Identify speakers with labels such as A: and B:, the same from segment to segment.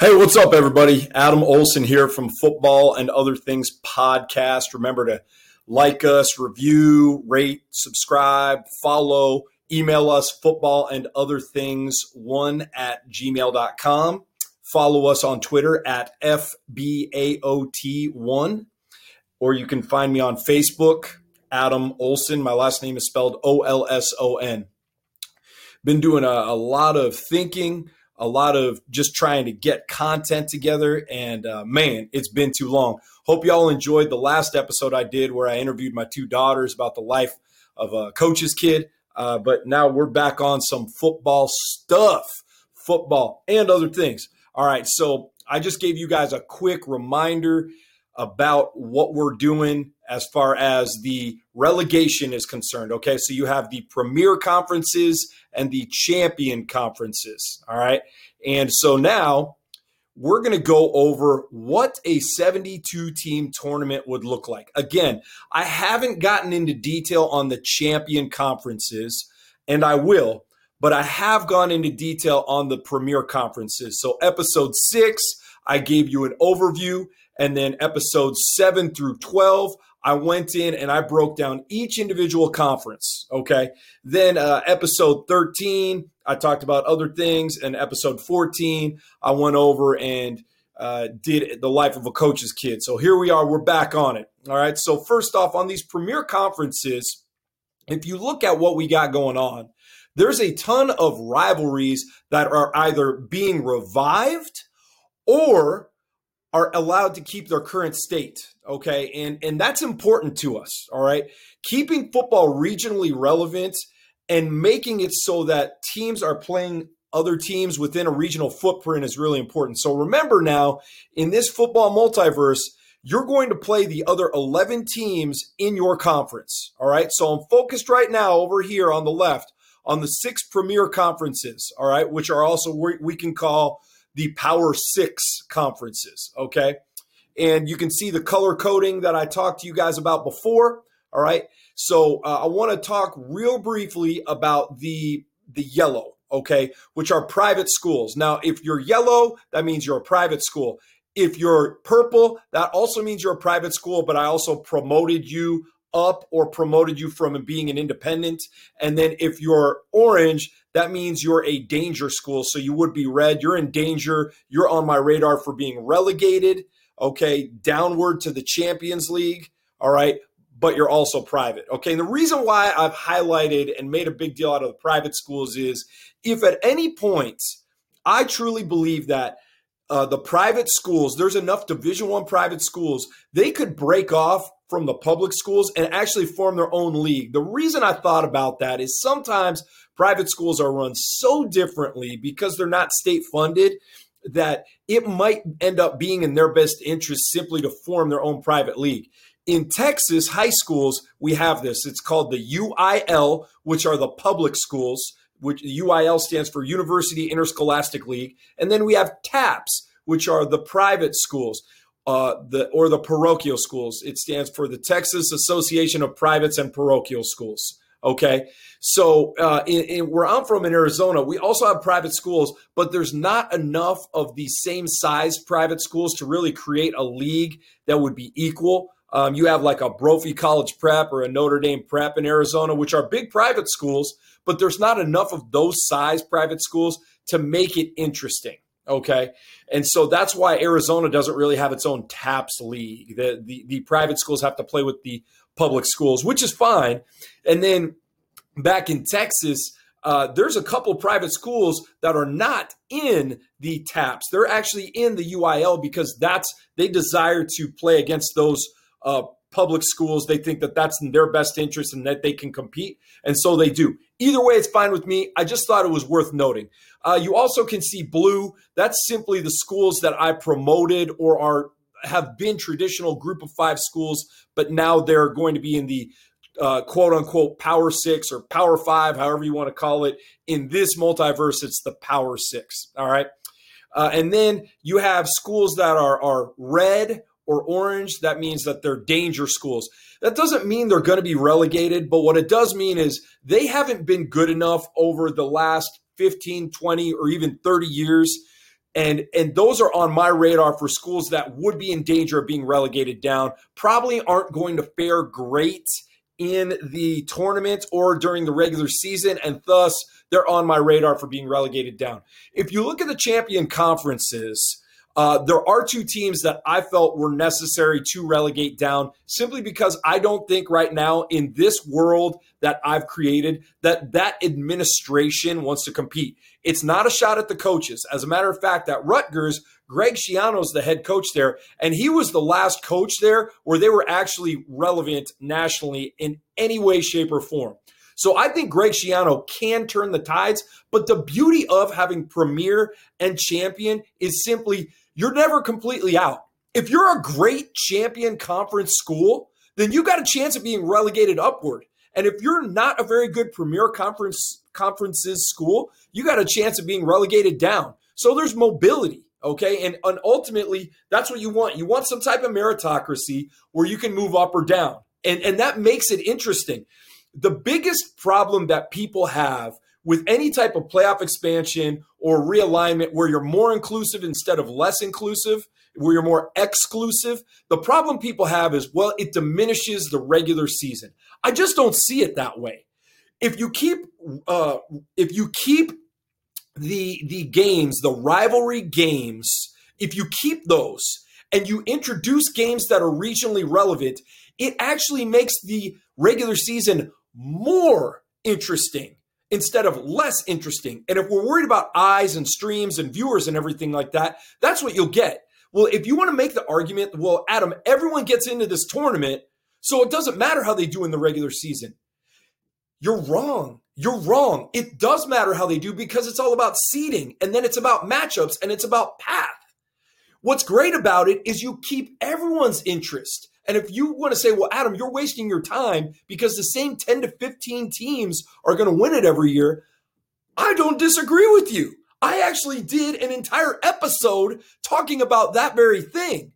A: Hey, what's up, everybody? Adam Olson here from Football and Other Things podcast. Remember to like us, review, rate, subscribe, follow, email us football and other things one at gmail.com. Follow us on Twitter at FBAOT1, or you can find me on Facebook, Adam Olson. My last name is spelled O L S O N. Been doing a, a lot of thinking a lot of just trying to get content together. And uh, man, it's been too long. Hope y'all enjoyed the last episode I did where I interviewed my two daughters about the life of a coach's kid. Uh, but now we're back on some football stuff, football and other things. All right. So I just gave you guys a quick reminder about what we're doing as far as the relegation is concerned. Okay, so you have the premier conferences and the champion conferences. All right, and so now we're going to go over what a 72 team tournament would look like. Again, I haven't gotten into detail on the champion conferences, and I will, but I have gone into detail on the premier conferences. So, episode six, I gave you an overview and then episodes seven through 12, I went in and I broke down each individual conference. Okay. Then uh, episode 13, I talked about other things. And episode 14, I went over and uh, did the life of a coach's kid. So here we are. We're back on it. All right. So, first off, on these premier conferences, if you look at what we got going on, there's a ton of rivalries that are either being revived or are allowed to keep their current state. Okay. And, and that's important to us. All right. Keeping football regionally relevant and making it so that teams are playing other teams within a regional footprint is really important. So remember now, in this football multiverse, you're going to play the other 11 teams in your conference. All right. So I'm focused right now over here on the left on the six premier conferences. All right. Which are also, we can call the Power Six conferences. Okay. And you can see the color coding that I talked to you guys about before. All right. So uh, I want to talk real briefly about the the yellow, okay, which are private schools. Now, if you're yellow, that means you're a private school. If you're purple, that also means you're a private school, but I also promoted you up or promoted you from being an independent. And then if you're orange, that means you're a danger school. So you would be red. You're in danger. You're on my radar for being relegated, okay, downward to the Champions League. All right. But you're also private. Okay. And the reason why I've highlighted and made a big deal out of the private schools is if at any point I truly believe that uh, the private schools, there's enough Division One private schools, they could break off from the public schools and actually form their own league. The reason I thought about that is sometimes private schools are run so differently because they're not state funded that it might end up being in their best interest simply to form their own private league. In Texas high schools, we have this. It's called the UIL, which are the public schools, which UIL stands for University Interscholastic League. And then we have TAPPS, which are the private schools uh, the or the parochial schools. It stands for the Texas Association of Privates and Parochial Schools. Okay, so uh, in, in, where I'm from in Arizona, we also have private schools, but there's not enough of the same size private schools to really create a league that would be equal. Um, you have like a Brophy College Prep or a Notre Dame Prep in Arizona, which are big private schools, but there's not enough of those size private schools to make it interesting. Okay. And so that's why Arizona doesn't really have its own TAPPS league. The, the, the private schools have to play with the public schools, which is fine. And then back in Texas, uh, there's a couple private schools that are not in the TAPPS. They're actually in the UIL because that's they desire to play against those uh, public schools. They think that that's in their best interest and that they can compete, and so they do. Either way, it's fine with me. I just thought it was worth noting. Uh, you also can see blue. That's simply the schools that I promoted or are have been traditional group of five schools, but now they're going to be in the uh, quote unquote power six or power five, however you want to call it. In this multiverse, it's the power six. All right. Uh, and then you have schools that are, are red or orange. That means that they're danger schools. That doesn't mean they're going to be relegated, but what it does mean is they haven't been good enough over the last 15, 20, or even 30 years And, and those are on my radar for schools that would be in danger of being relegated down. Probably aren't going to fare great in the tournament or during the regular season, and thus they're on my radar for being relegated down. If you look at the champion conferences, uh, there are two teams that I felt were necessary to relegate down simply because I don't think right now in this world that I've created that that administration wants to compete. It's not a shot at the coaches. As a matter of fact, at Rutgers, Greg Schiano's the head coach there, and he was the last coach there where they were actually relevant nationally in any way, shape, or form. So I think Greg Schiano can turn the tides, but the beauty of having premier and champion is simply you're never completely out. If you're a great champion conference school, then you got a chance of being relegated upward. And if you're not a very good premier conference conferences school, you got a chance of being relegated down. So there's mobility. Okay. And, and ultimately, that's what you want. You want some type of meritocracy where you can move up or down. And, and that makes it interesting. The biggest problem that people have with any type of playoff expansion or realignment where you're more inclusive instead of less inclusive, where you're more exclusive, the problem people have is, well, it diminishes the regular season. I just don't see it that way. If you keep, uh, if you keep the the games, the rivalry games, if you keep those and you introduce games that are regionally relevant, it actually makes the regular season more interesting instead of less interesting. And if we're worried about eyes and streams and viewers and everything like that, that's what you'll get. Well, if you want to make the argument, well, Adam, everyone gets into this tournament, so it doesn't matter how they do in the regular season. You're wrong. You're wrong. It does matter how they do because it's all about seeding and then it's about matchups and it's about path. What's great about it is you keep everyone's interest. And if you want to say, well, Adam, you're wasting your time because the same 10 to 15 teams are going to win it every year, I don't disagree with you. I actually did an entire episode talking about that very thing.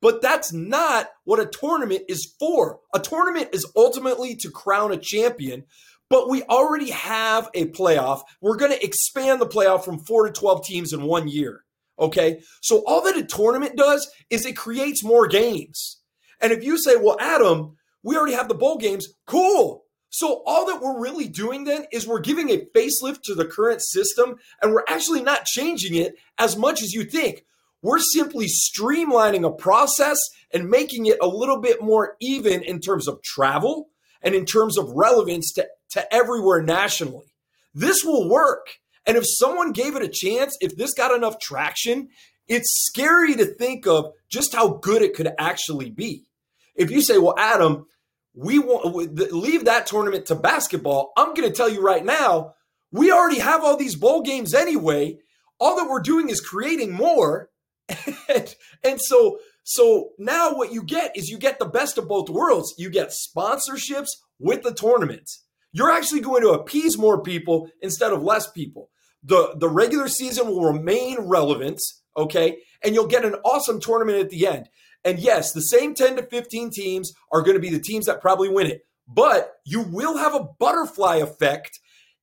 A: But that's not what a tournament is for. A tournament is ultimately to crown a champion, but we already have a playoff. We're going to expand the playoff from four to 12 teams in one year. Okay. So all that a tournament does is it creates more games. And if you say, well, Adam, we already have the bowl games, cool. So all that we're really doing then is we're giving a facelift to the current system and we're actually not changing it as much as you think. We're simply streamlining a process and making it a little bit more even in terms of travel and in terms of relevance to, to everywhere nationally. This will work. And if someone gave it a chance, if this got enough traction, it's scary to think of just how good it could actually be. If you say, well, Adam, we want leave that tournament to basketball, I'm going to tell you right now, we already have all these bowl games anyway. All that we're doing is creating more. and, and so so now what you get is you get the best of both worlds. You get sponsorships with the tournament. You're actually going to appease more people instead of less people. The the regular season will remain relevant, okay? And you'll get an awesome tournament at the end. And yes, the same 10 to 15 teams are going to be the teams that probably win it. But you will have a butterfly effect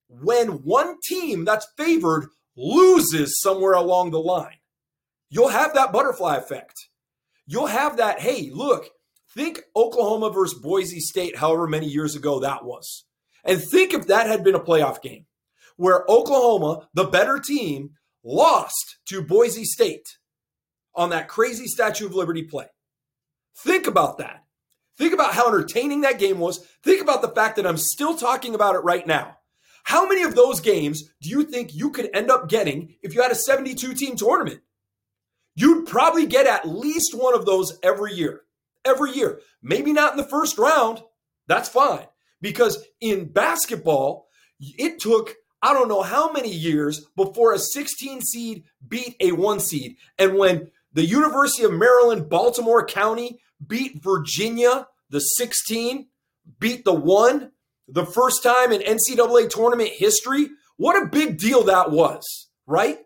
A: when one team that's favored loses somewhere along the line. You'll have that butterfly effect. You'll have that, hey, look, think Oklahoma versus Boise State, however many years ago that was. And think if that had been a playoff game where Oklahoma, the better team, lost to Boise State on that crazy Statue of Liberty play. Think about that. Think about how entertaining that game was. Think about the fact that I'm still talking about it right now. How many of those games do you think you could end up getting if you had a 72 team tournament? You'd probably get at least one of those every year. Every year. Maybe not in the first round. That's fine. Because in basketball, it took I don't know how many years before a 16 seed beat a one seed. And when the University of Maryland, Baltimore County beat Virginia, the 16, beat the one, the first time in NCAA tournament history, what a big deal that was, right?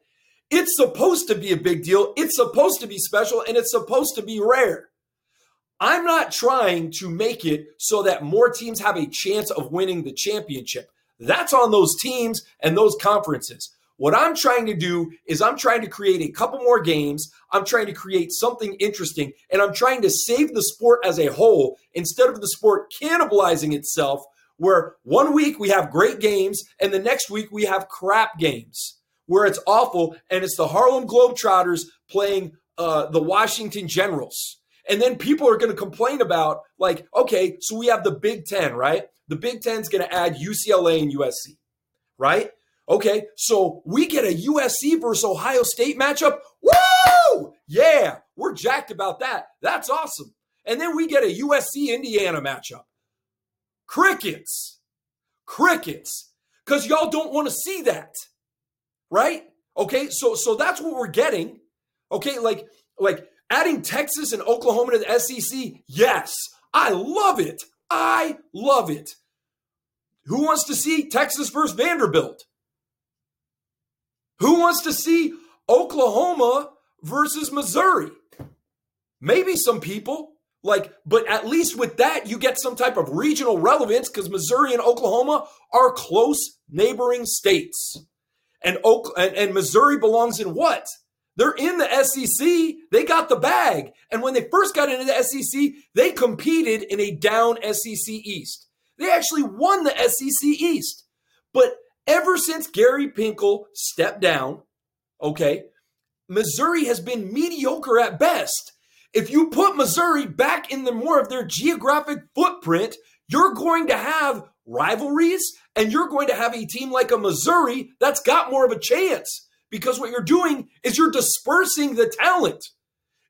A: It's supposed to be a big deal. It's supposed to be special and it's supposed to be rare. I'm not trying to make it so that more teams have a chance of winning the championship. That's on those teams and those conferences. What I'm trying to do is I'm trying to create a couple more games. I'm trying to create something interesting and I'm trying to save the sport as a whole instead of the sport cannibalizing itself where one week we have great games and the next week we have crap games where it's awful and it's the Harlem Globetrotters playing uh, the Washington Generals. And then people are going to complain about, like, okay, so we have the Big Ten, right? The Big Ten's going to add UCLA and USC, right? Okay, so we get a USC versus Ohio State matchup. Woo! Yeah, we're jacked about that. That's awesome. And then we get a USC Indiana matchup. Crickets. Crickets. Because y'all don't want to see that. Right? Okay, so so that's what we're getting. Okay, like like adding Texas and Oklahoma to the SEC. Yes, I love it. I love it. Who wants to see Texas versus Vanderbilt? Who wants to see Oklahoma versus Missouri? Maybe some people. Like, but at least with that, you get some type of regional relevance because Missouri and Oklahoma are close neighboring states. And, Oak, and, and Missouri belongs in what? They're in the SEC. They got the bag. And when they first got into the SEC, they competed in a down SEC East. They actually won the SEC East. But ever since Gary Pinkel stepped down, okay, Missouri has been mediocre at best. If you put Missouri back in the more of their geographic footprint, you're going to have rivalries and you're going to have a team like a Missouri that's got more of a chance because what you're doing is you're dispersing the talent.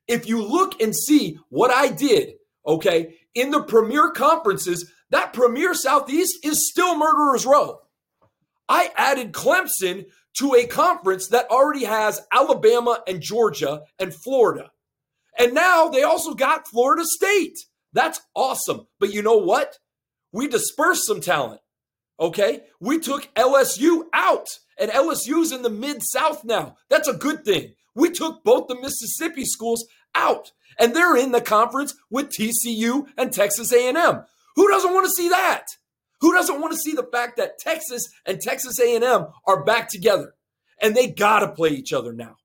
A: If you look and see what I did, okay, in the premier conferences, that premier Southeast is still Murderer's Row. I added Clemson to a conference that already has Alabama and Georgia and Florida. And now they also got Florida State. That's awesome. But you know what? We dispersed some talent. Okay? We took LSU out, and LSU's in the mid South now. That's a good thing. We took both the Mississippi schools out, and they're in the conference with TCU and Texas A&M. Who doesn't want to see that? Who doesn't want to see the fact that Texas and Texas A&M are back together? And they got to play each other now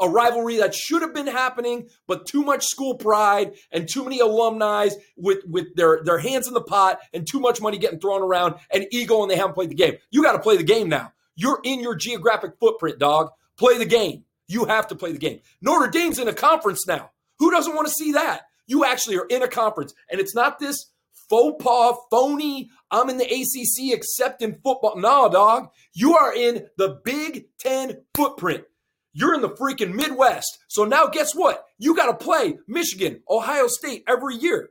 A: a rivalry that should have been happening, but too much school pride and too many alumni with, with their, their hands in the pot and too much money getting thrown around and ego and they haven't played the game. You got to play the game now. You're in your geographic footprint, dog. Play the game. You have to play the game. Notre Dame's in a conference now. Who doesn't want to see that? You actually are in a conference, and it's not this faux pas, phony, I'm in the ACC except in football. No, dog. You are in the Big Ten footprint. You're in the freaking Midwest. So now guess what? You got to play Michigan, Ohio State every year.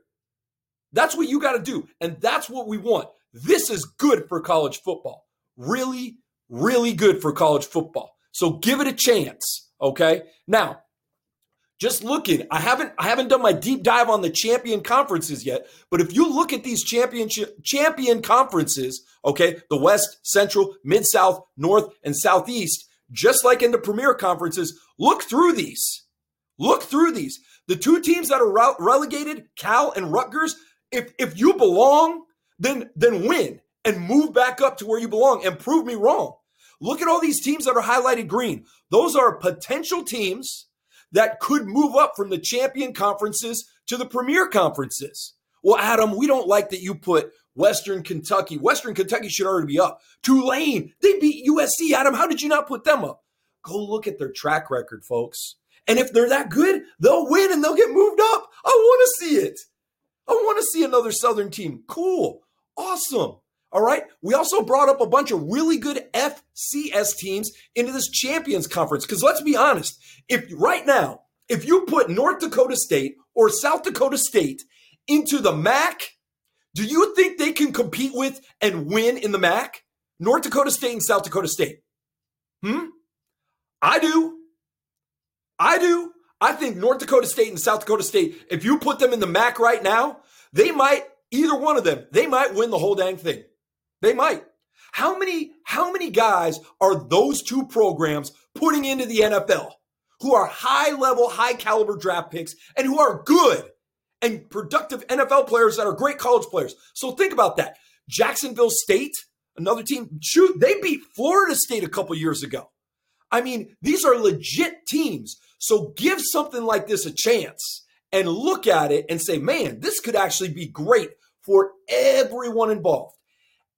A: That's what you got to do. And that's what we want. This is good for college football. Really, really good for college football. So give it a chance. Okay. Now, just looking, I haven't I haven't done my deep dive on the champion conferences yet, but if you look at these championship champion conferences, okay, the West, Central, Mid South, North, and Southeast, just like in the premier conferences, look through these. Look through these. The two teams that are relegated, Cal and Rutgers, if if you belong, then then win and move back up to where you belong and prove me wrong. Look at all these teams that are highlighted green. Those are potential teams that could move up from the champion conferences to the premier conferences. Well, Adam, we don't like that you put Western Kentucky. Western Kentucky should already be up. Tulane, they beat USC. Adam, how did you not put them up? Go look at their track record, folks. And if they're that good, they'll win and they'll get moved up. I want to see it. I want to see another Southern team. Cool. Awesome. All right. We also brought up a bunch of really good FCS teams into this Champions Conference. Because let's be honest, if right now, if you put North Dakota State or South Dakota State into the MAC, do you think they can compete with and win in the MAC? North Dakota State and South Dakota State. Hmm? I do. I do. I think North Dakota State and South Dakota State, if you put them in the MAC right now, they might, either one of them, they might win the whole dang thing. They might. How many, how many guys are those two programs putting into the NFL who are high level, high caliber draft picks and who are good? And productive NFL players that are great college players. So think about that. Jacksonville State, another team, shoot, they beat Florida State a couple years ago. I mean, these are legit teams. So give something like this a chance and look at it and say, man, this could actually be great for everyone involved.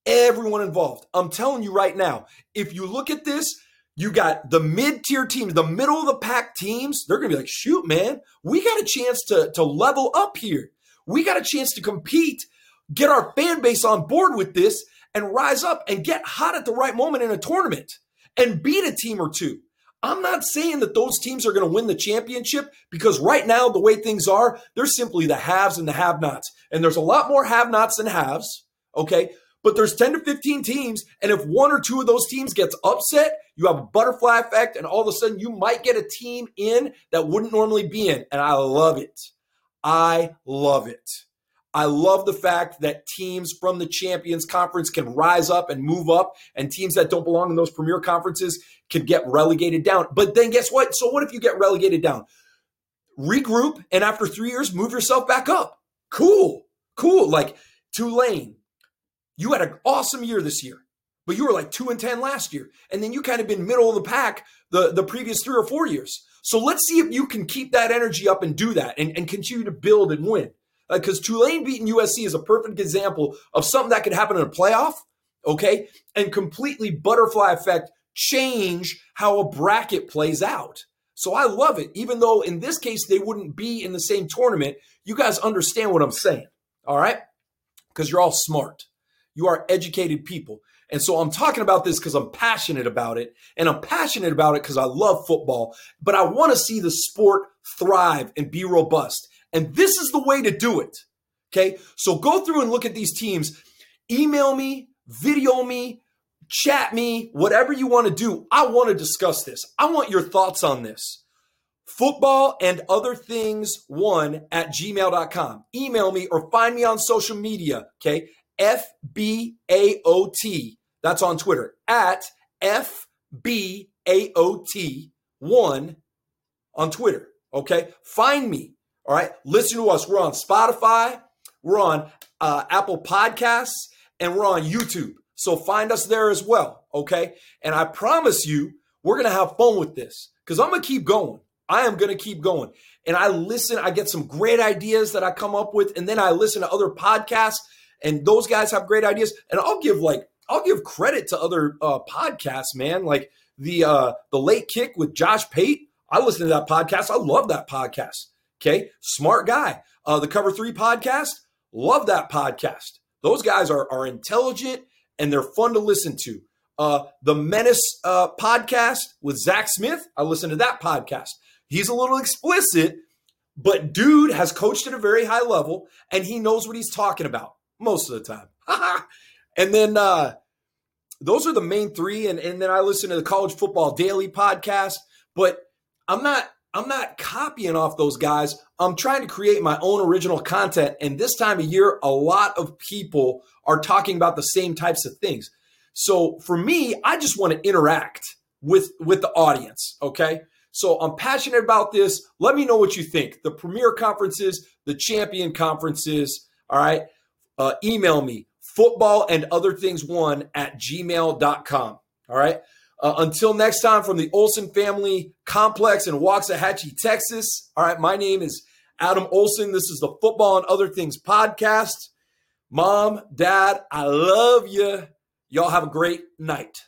A: Everyone involved. I'm telling you right now, if you look at this, you got the mid-tier teams, the middle of the pack teams, they're gonna be like, shoot, man, we got a chance to, to level up here. We got a chance to compete, get our fan base on board with this, and rise up and get hot at the right moment in a tournament and beat a team or two. I'm not saying that those teams are going to win the championship because right now, the way things are, they're simply the haves and the have nots. And there's a lot more have nots than haves. Okay. But there's 10 to 15 teams. And if one or two of those teams gets upset, you have a butterfly effect. And all of a sudden, you might get a team in that wouldn't normally be in. And I love it. I love it. I love the fact that teams from the Champions Conference can rise up and move up, and teams that don't belong in those premier conferences can get relegated down. But then guess what? So, what if you get relegated down? Regroup, and after three years, move yourself back up. Cool, cool. Like Tulane, you had an awesome year this year, but you were like two and 10 last year. And then you kind of been middle of the pack the, the previous three or four years. So, let's see if you can keep that energy up and do that and, and continue to build and win because uh, Tulane beating USC is a perfect example of something that could happen in a playoff, okay, and completely butterfly effect change how a bracket plays out. So I love it, even though in this case they wouldn't be in the same tournament. You guys understand what I'm saying, all right? Because you're all smart. You are educated people. And so I'm talking about this because I'm passionate about it. And I'm passionate about it because I love football, but I want to see the sport thrive and be robust. And this is the way to do it. Okay. So go through and look at these teams. Email me, video me, chat me, whatever you want to do. I want to discuss this. I want your thoughts on this. Football and other things one at gmail.com. Email me or find me on social media. Okay. FBAOT. That's on Twitter at FBAOT one on Twitter. Okay. Find me. All right. Listen to us. We're on Spotify, we're on uh, Apple Podcasts, and we're on YouTube. So find us there as well. Okay. And I promise you, we're to have fun with this because I'm to keep going. I am going to keep going. And I listen, I get some great ideas that I come up with. And then I listen to other podcasts, and those guys have great ideas. And I'll give like, I'll give credit to other uh, podcasts, man. Like the uh, the late kick with Josh Pate. I listen to that podcast. I love that podcast. Okay, smart guy. Uh, the Cover Three podcast, love that podcast. Those guys are are intelligent and they're fun to listen to. Uh, the Menace uh, podcast with Zach Smith, I listen to that podcast. He's a little explicit, but dude has coached at a very high level and he knows what he's talking about most of the time. and then uh, those are the main three. And, and then I listen to the College Football Daily podcast, but I'm not I'm not copying off those guys. I'm trying to create my own original content. And this time of year, a lot of people are talking about the same types of things. So for me, I just want to interact with with the audience, okay? So I'm passionate about this. Let me know what you think. The premier conferences, the champion conferences, all right? Uh, email me football and other things one at gmail.com. All right. Uh, until next time, from the Olson family complex in Waxahachie, Texas. All right, my name is Adam Olson. This is the Football and Other Things podcast. Mom, Dad, I love you. Y'all have a great night.